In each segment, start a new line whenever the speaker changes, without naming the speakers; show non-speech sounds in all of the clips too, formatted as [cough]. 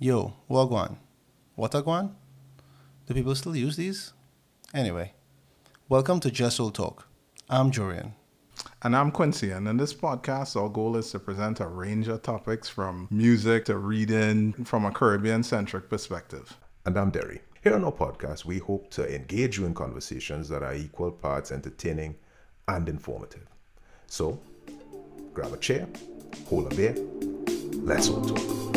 Yo, Wagwan. Watagwan? Do people still use these? Anyway, welcome to Jus' Ole Talk. I'm Jorian.
And I'm Quincy, and in this podcast, our goal is to present a range of topics from music to reading from a Caribbean centric perspective.
And I'm Derry. Here on our podcast, we hope to engage you in conversations that are equal parts entertaining and informative. So, grab a chair, hold a beer, let's all talk.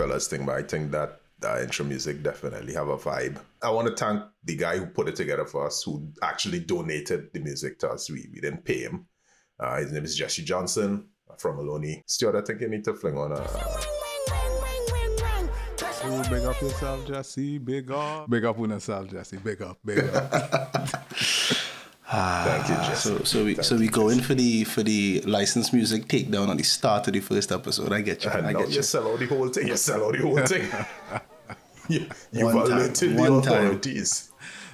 You fellas think, but I think that uh, intro music definitely have a vibe. I want to thank the guy who put it together for us, who actually donated the music to us. We, we didn't pay him. Uh, his name is Jesse Johnson from Maloney. Stuart, I think you need to fling on a.
Oh, big up yourself, Jesse. Big up. Big up on yourself, Jesse. Big up. Big up. [laughs]
Ah, Thank you, Jesse. So, so we Thank so we go in for the for the licensed music takedown at the start of the first episode. I get you.
I,
I get
you. You sell out the whole thing. You sell out the whole thing. [laughs] you you
one
violated
the
authorities.
Time.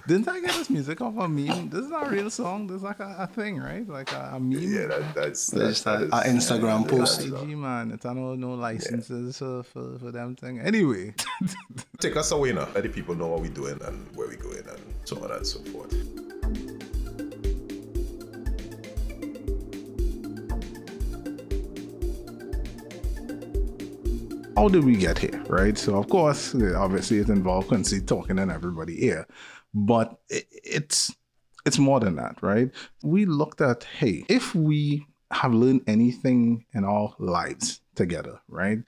Didn't I get this music off a meme? This is not a real song. This is like a, a thing, right? Like a, a meme.
Yeah, that, that's that's
that is, our Instagram yeah, post.
IG man, it's no no licenses yeah. for, for for them thing. Anyway,
take us away now. Let the people know what we're doing and where we're going and so on and so forth.
How did we get here, right? So of course, obviously, it involved Quincy talking in everybody ear, but it's it's more than that, right? We looked at hey, if we have learned anything in our lives together, right?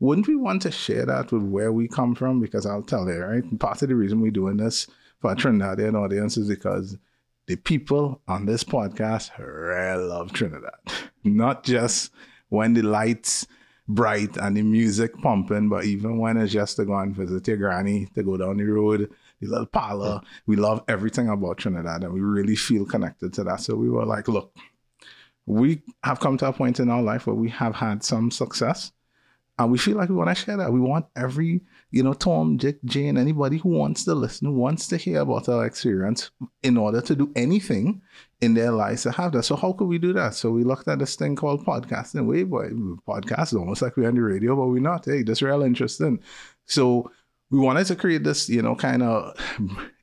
Wouldn't we want to share that with where we come from? Because I'll tell you, right? Part of the reason we're doing this for Trinidadian audience is because the people on this podcast really love Trinidad. [laughs] Not just when the lights bright and the music pumping, but even when it's just to go and visit your granny, to go down the road, the little parlor, we love everything about Trinidad and we really feel connected to that. So we were like, look, we have come to a point in our life where we have had some success and we feel like we want to share that. We want every you know, Tom, Dick, Jane, anybody who wants to listen, who wants to hear about our experience in order to do anything in their lives to have that. So how could we do that? So we looked at this thing called podcasting. Boy, podcast is almost like we're on the radio, but we're not. Hey, this real interesting. So we wanted to create this, you know, kind of,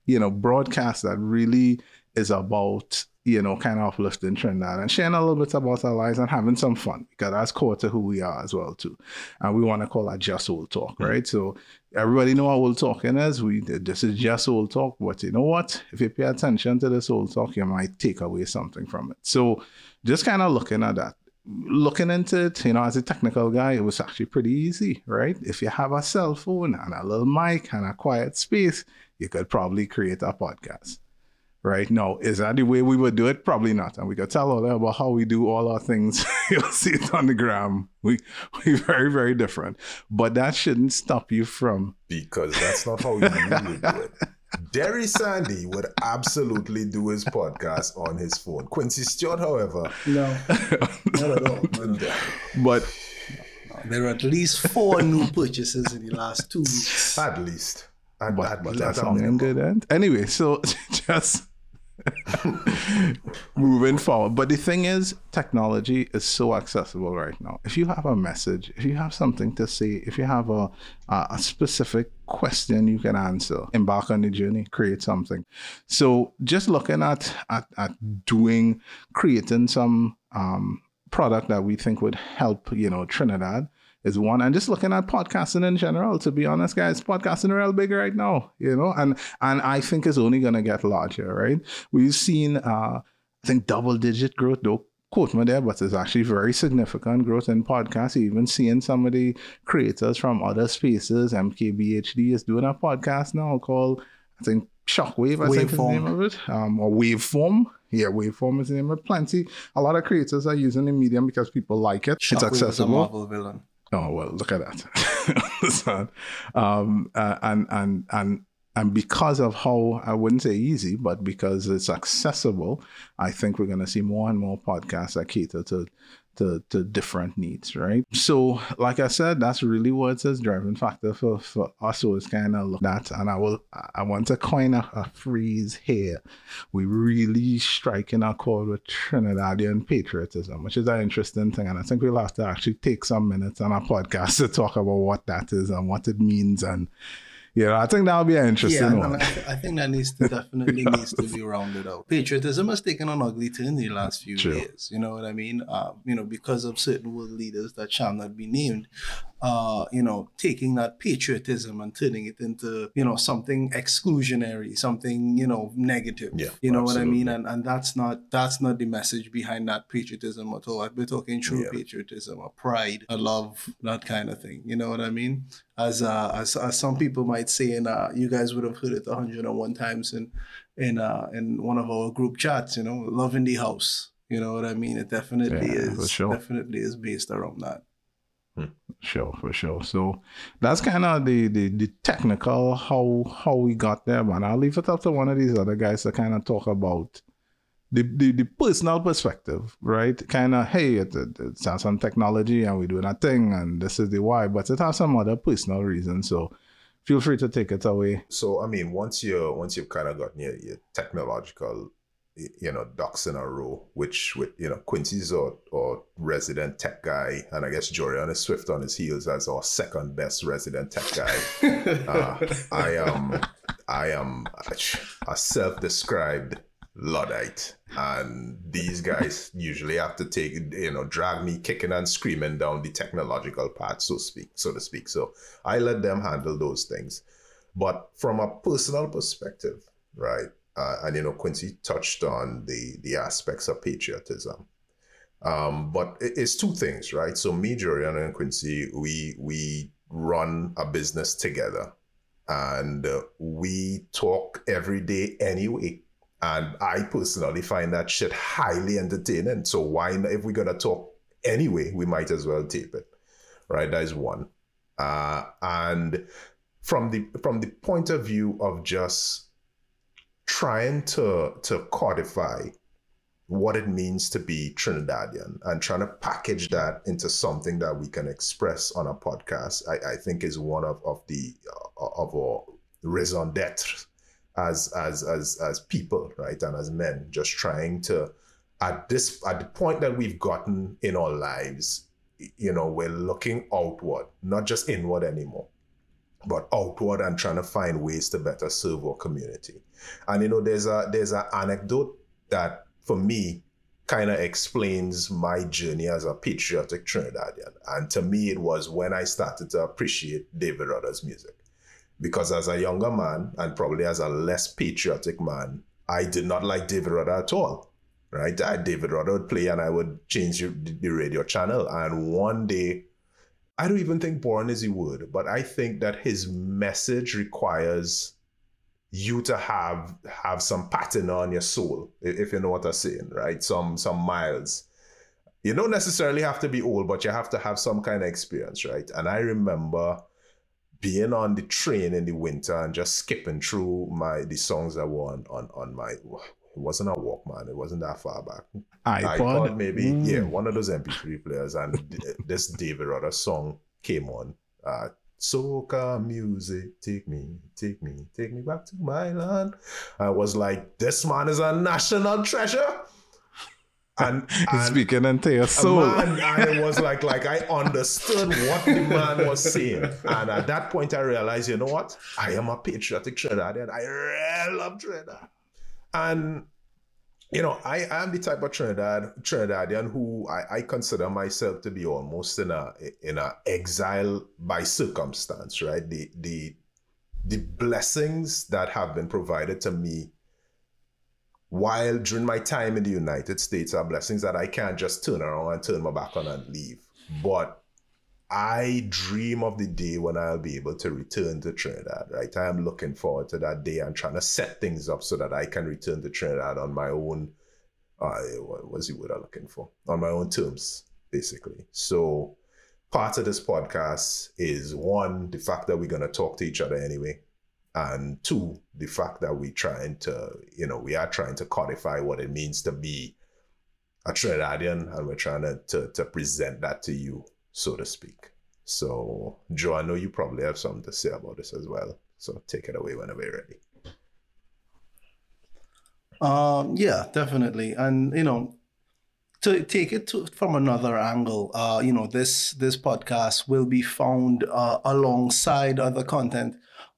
you know, broadcast that really is about you know, kind of uplifting Trinidad and sharing a little bit about our lives and having some fun because that's core to who we are as well too. And we want to call that just old talk, mm-hmm. right? So everybody know what old talking is. We this is just old talk, but you know what? If you pay attention to this old talk, you might take away something from it. So just kind of looking at that. Looking into it, you know, as a technical guy, it was actually pretty easy, right? If you have a cell phone and a little mic and a quiet space, you could probably create a podcast right? No, is that the way we would do it? Probably not. And we could tell all that about how we do all our things. [laughs] You'll see it on the gram. We we very very different, but that shouldn't stop you from
because that's not how you would do it. [laughs] Derry Sandy would absolutely do his podcast on his phone. Quincy Stewart, however,
no, not at all. [laughs]
but
there are at least four new purchases in the last two weeks.
At least.
At, but, at, but that's sounding good. End. Anyway, so just [laughs] moving forward. But the thing is, technology is so accessible right now. If you have a message, if you have something to say, if you have a, a, a specific question you can answer, embark on the journey, create something. So just looking at at, at doing, creating some um, product that we think would help, you know, Trinidad is one. And just looking at podcasting in general, to be honest, guys, podcasting are real big right now, you know, and and I think it's only gonna get larger, right? We've seen uh I think double digit growth, don't quote me there, but it's actually very significant growth in podcasts. Even seeing some of the creators from other spaces, MKBHD is doing a podcast now called I think Shockwave, I Waveform. think is the name of it. Um, or Waveform. Yeah, Waveform is the name of it. Plenty. A lot of creators are using the medium because people like it.
Shockwave
it's accessible.
Marvel villain.
Oh well, look at that. [laughs] Um, uh, and and and and because of how I wouldn't say easy, but because it's accessible, I think we're going to see more and more podcasts that cater to to, to different needs, right? So, like I said, that's really what's a driving factor for, for us is kind of look at. And I will, I want to coin a, a phrase here. We really striking a chord with Trinidadian patriotism, which is an interesting thing. And I think we'll have to actually take some minutes on our podcast to talk about what that is and what it means and yeah, I think that'll be an interesting yeah, one.
I, I, think that needs to [laughs] definitely needs to be rounded out. Patriotism has taken an ugly turn in the last few True. years. You know what I mean? Uh, you know, because of certain world leaders that shall not be named, uh, you know, taking that patriotism and turning it into, you know, something exclusionary, something, you know, negative. Yeah, you know absolutely. what I mean? And and that's not that's not the message behind that patriotism at all. We're talking true yeah. patriotism, a pride, a love, that kind of thing. You know what I mean? As uh, as, as some people might say, and uh, you guys would have heard it 101 times in in uh, in one of our group chats. You know, love in the house. You know what I mean? It definitely yeah, is. Sure. Definitely is based around that.
Sure, for sure. So that's kind of the, the the technical how how we got there, man. I'll leave it up to one of these other guys to kind of talk about the, the, the personal perspective, right? Kind of, hey, it, it, it's some technology and we're doing a thing and this is the why, but it has some other personal reasons. So feel free to take it away.
So I mean, once you once you've kind of gotten your, your technological you know ducks in a row, which with you know Quincy's or or resident tech guy, and I guess Jorian is swift on his heels as our second best resident tech guy. uh, I am I am a self-described luddite, and these guys usually have to take you know drag me kicking and screaming down the technological path, so speak so to speak. So I let them handle those things, but from a personal perspective, right? Uh, and you know Quincy touched on the the aspects of patriotism. Um, but it's two things, right? So me, Jorian, and Quincy, we we run a business together, and uh, we talk every day anyway. And I personally find that shit highly entertaining. So why not, if we're gonna talk anyway, we might as well tape it, right? That is one. Uh, and from the from the point of view of just trying to to codify what it means to be Trinidadian and trying to package that into something that we can express on a podcast, I, I think is one of, of the uh, of our raison d'etre as as as as people, right, and as men, just trying to at this at the point that we've gotten in our lives, you know, we're looking outward, not just inward anymore but outward and trying to find ways to better serve our community. And you know, there's a there's an anecdote that for me kind of explains my journey as a patriotic Trinidadian. And to me, it was when I started to appreciate David Rudder's music. Because as a younger man, and probably as a less patriotic man, I did not like David Rudder at all. Right? I, David Rudder would play and I would change the radio channel. And one day I don't even think born is a word, but I think that his message requires you to have have some pattern on your soul, if you know what I'm saying, right? Some some miles. You don't necessarily have to be old, but you have to have some kind of experience, right? And I remember being on the train in the winter and just skipping through my the songs that were on on, on my it wasn't a Walkman. It wasn't that far back.
iPod,
iPod maybe. Mm. Yeah, one of those MP3 players, and this David Rudder song came on. Uh, soca music, take me, take me, take me back to my land. I was like, this man is a national treasure. And, [laughs]
and speaking into your soul.
Man, I was like, like I understood what the man was saying. And at that point, I realized, you know what? I am a patriotic Trinidadian. I really love Trinidad. And you know, I am the type of Trinidad Trinidadian who I, I consider myself to be almost in a in a exile by circumstance, right? The the the blessings that have been provided to me while during my time in the United States are blessings that I can't just turn around and turn my back on and leave. But I dream of the day when I'll be able to return to Trinidad, right? I am looking forward to that day and trying to set things up so that I can return to Trinidad on my own, uh, what was the word I'm looking for? On my own terms, basically. So part of this podcast is one, the fact that we're going to talk to each other anyway. And two, the fact that we're trying to, you know, we are trying to codify what it means to be a Trinidadian and we're trying to, to, to present that to you, so to speak. So, Joe, I know you probably have something to say about this as well. So take it away whenever you're ready.
Um, yeah, definitely. And, you know, to take it to, from another angle, uh, you know, this this podcast will be found uh, alongside other content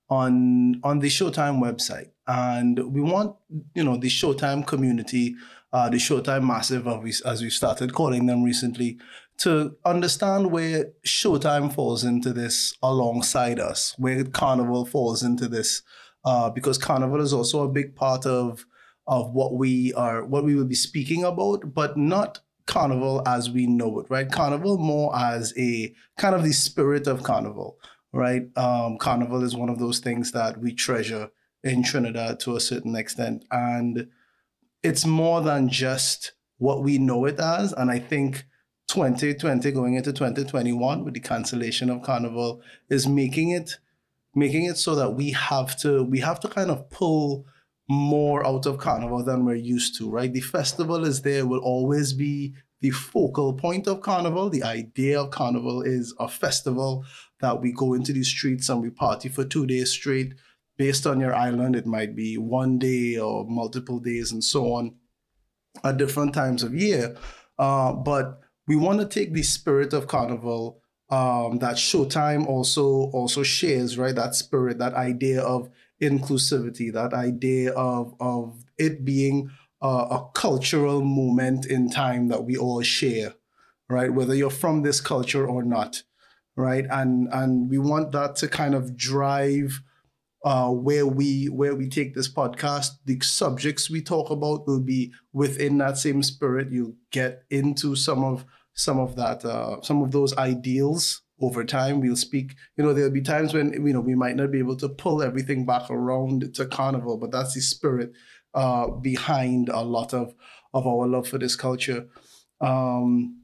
on on the Showtime website, and we want you know the Showtime community, uh, the Showtime massive, as we, as we started calling them recently, to understand where Showtime falls into this alongside us, where Carnival falls into this, uh, because Carnival is also a big part of of what we are what we will be speaking about, but not carnival as we know it, right? Carnival more as a kind of the spirit of carnival, right? Um, carnival is one of those things that we treasure in Trinidad to a certain extent, and it's more than just what we know it as. And I think 2020 going into 2021 with the cancellation of carnival is making it making it so that we have to we have to kind of pull more out of Carnival than we're used to, right? The festival is there, will always be the focal point of Carnival. The idea of Carnival is a festival that we go into the streets and we party for two days straight. Based on your island, it might be one day or multiple days and so on at different times of year. Uh, but we want to take the spirit of Carnival um, that Showtime also also shares, right? That spirit, that idea of inclusivity, that idea of of it being a, a cultural moment in time that we all share, right? Whether you're from this culture or not, right? And and we want that to kind of drive uh, where we where we take this podcast. The subjects we talk about will be within that same spirit. You'll get into some of some of that uh, some of those ideals over time we'll speak you know there'll be times when you know we might not be able to pull everything back around to carnival but that's the spirit uh, behind a lot of of our love for this culture um,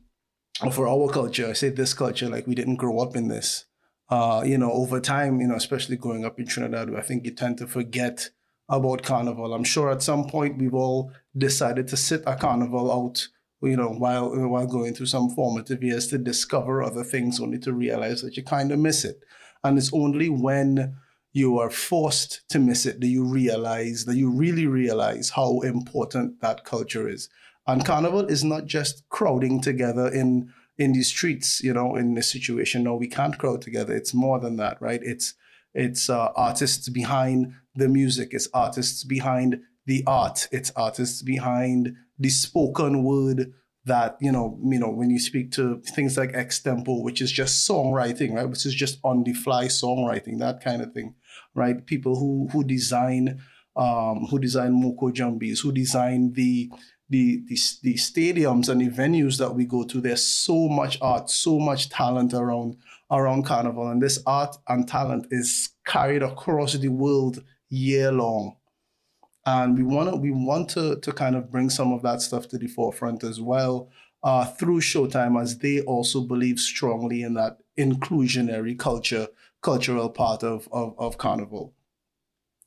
for our culture i say this culture like we didn't grow up in this uh, you know over time you know especially growing up in trinidad i think you tend to forget about carnival i'm sure at some point we've all decided to sit a carnival out you know, while while going through some formative years to discover other things, only to realize that you kind of miss it. And it's only when you are forced to miss it that you realize that you really realize how important that culture is. And carnival is not just crowding together in in these streets, you know, in this situation. No, we can't grow together. It's more than that, right? It's it's uh, artists behind the music. It's artists behind the art. It's artists behind the spoken word that you know you know when you speak to things like extempo which is just songwriting right which is just on the fly songwriting that kind of thing right people who who design um who design moko jumbis who design the the, the the stadiums and the venues that we go to there's so much art so much talent around around carnival and this art and talent is carried across the world year long and we want to we want to to kind of bring some of that stuff to the forefront as well uh, through Showtime, as they also believe strongly in that inclusionary culture cultural part of of, of Carnival.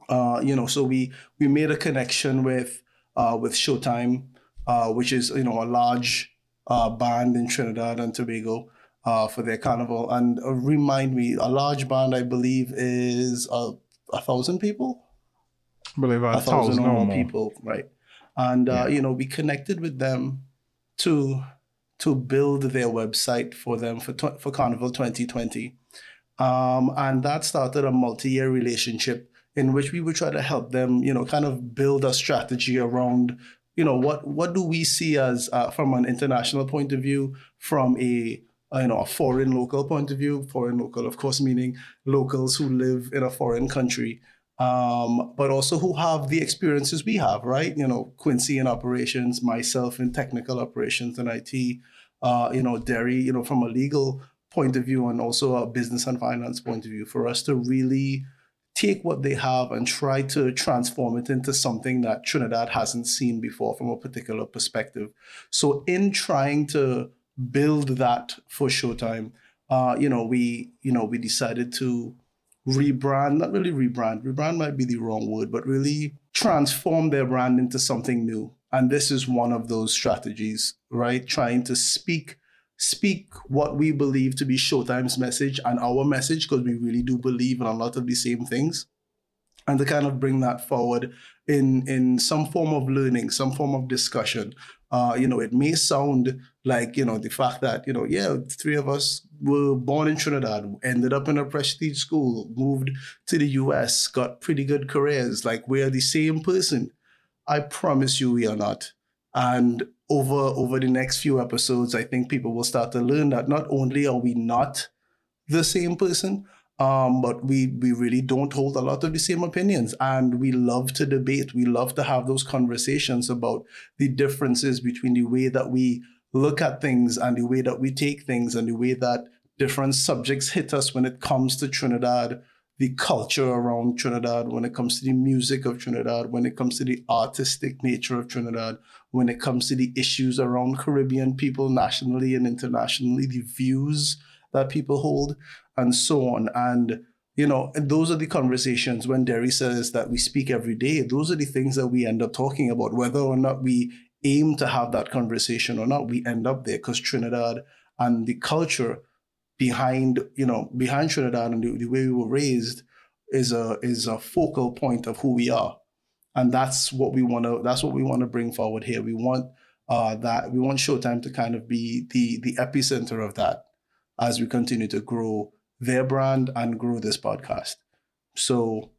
Uh, you know, so we we made a connection with uh, with Showtime, uh, which is you know a large uh, band in Trinidad and Tobago. Uh, for their carnival, and remind me, a large band I believe is a, a thousand people I
believe a, a thousand, thousand or more
people, right? And uh, you know, we connected with them to to build their website for them for tw- for Carnival 2020, um, and that started a multi-year relationship in which we would try to help them, you know, kind of build a strategy around, you know, what what do we see as uh, from an international point of view, from a you know a foreign local point of view, foreign local, of course, meaning locals who live in a foreign country um, but also who have the experiences we have, right? You know, Quincy in operations, myself in technical operations and IT, uh, you know, Derry, you know, from a legal point of view and also a business and finance point of view, for us to really take what they have and try to transform it into something that Trinidad hasn't seen before from a particular perspective. So, in trying to build that for Showtime, uh, you know, we you know we decided to rebrand, not really rebrand. Rebrand might be the wrong word, but really transform their brand into something new. And this is one of those strategies, right? Trying to speak speak what we believe to be Showtime's message and our message, because we really do believe in a lot of the same things. And to kind of bring that forward in in some form of learning, some form of discussion. Uh, you know, it may sound like, you know, the fact that, you know, yeah, three of us were born in Trinidad, ended up in a prestige school, moved to the US, got pretty good careers. Like we're the same person. I promise you we are not. And over over the next few episodes, I think people will start to learn that not only are we not the same person, um, but we we really don't hold a lot of the same opinions, and we love to debate. We love to have those conversations about the differences between the way that we look at things and the way that we take things and the way that different subjects hit us when it comes to Trinidad the culture around Trinidad, when it comes to the music of Trinidad, when it comes to the artistic nature of Trinidad, when it comes to the issues around Caribbean people nationally and internationally, the views that people hold, and so on. And you know, and those are the conversations when Derry says that we speak every day. Those are the things that we end up talking about, whether or not we aim to have that conversation or not, we end up there because Trinidad and the culture behind you know behind Trinidad and the, the, way we were raised is a is a focal point of who we are, and that's what we want to that's what we want to bring forward here. We want uh, that we want Showtime to kind of be the the epicenter of that as we continue to grow their brand and grow this podcast. So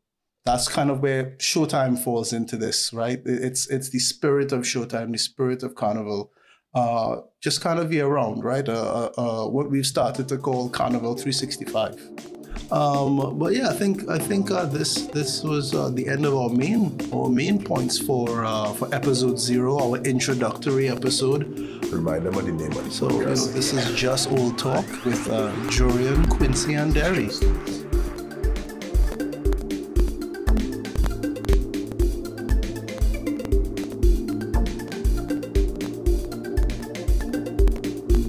that's kind of where Showtime falls into this, right? It's it's the spirit of Showtime, the spirit of Carnival uh, just kind of year round, right? Uh, uh, uh, what we've started to call Carnival 365. Um, but yeah, I think I think uh, this this was uh, the end of our main our main points for uh, for episode zero, our introductory episode.
Remind them of the name of the
So you know, this is just old talk with uh, Jorian, Quincy, and Derry.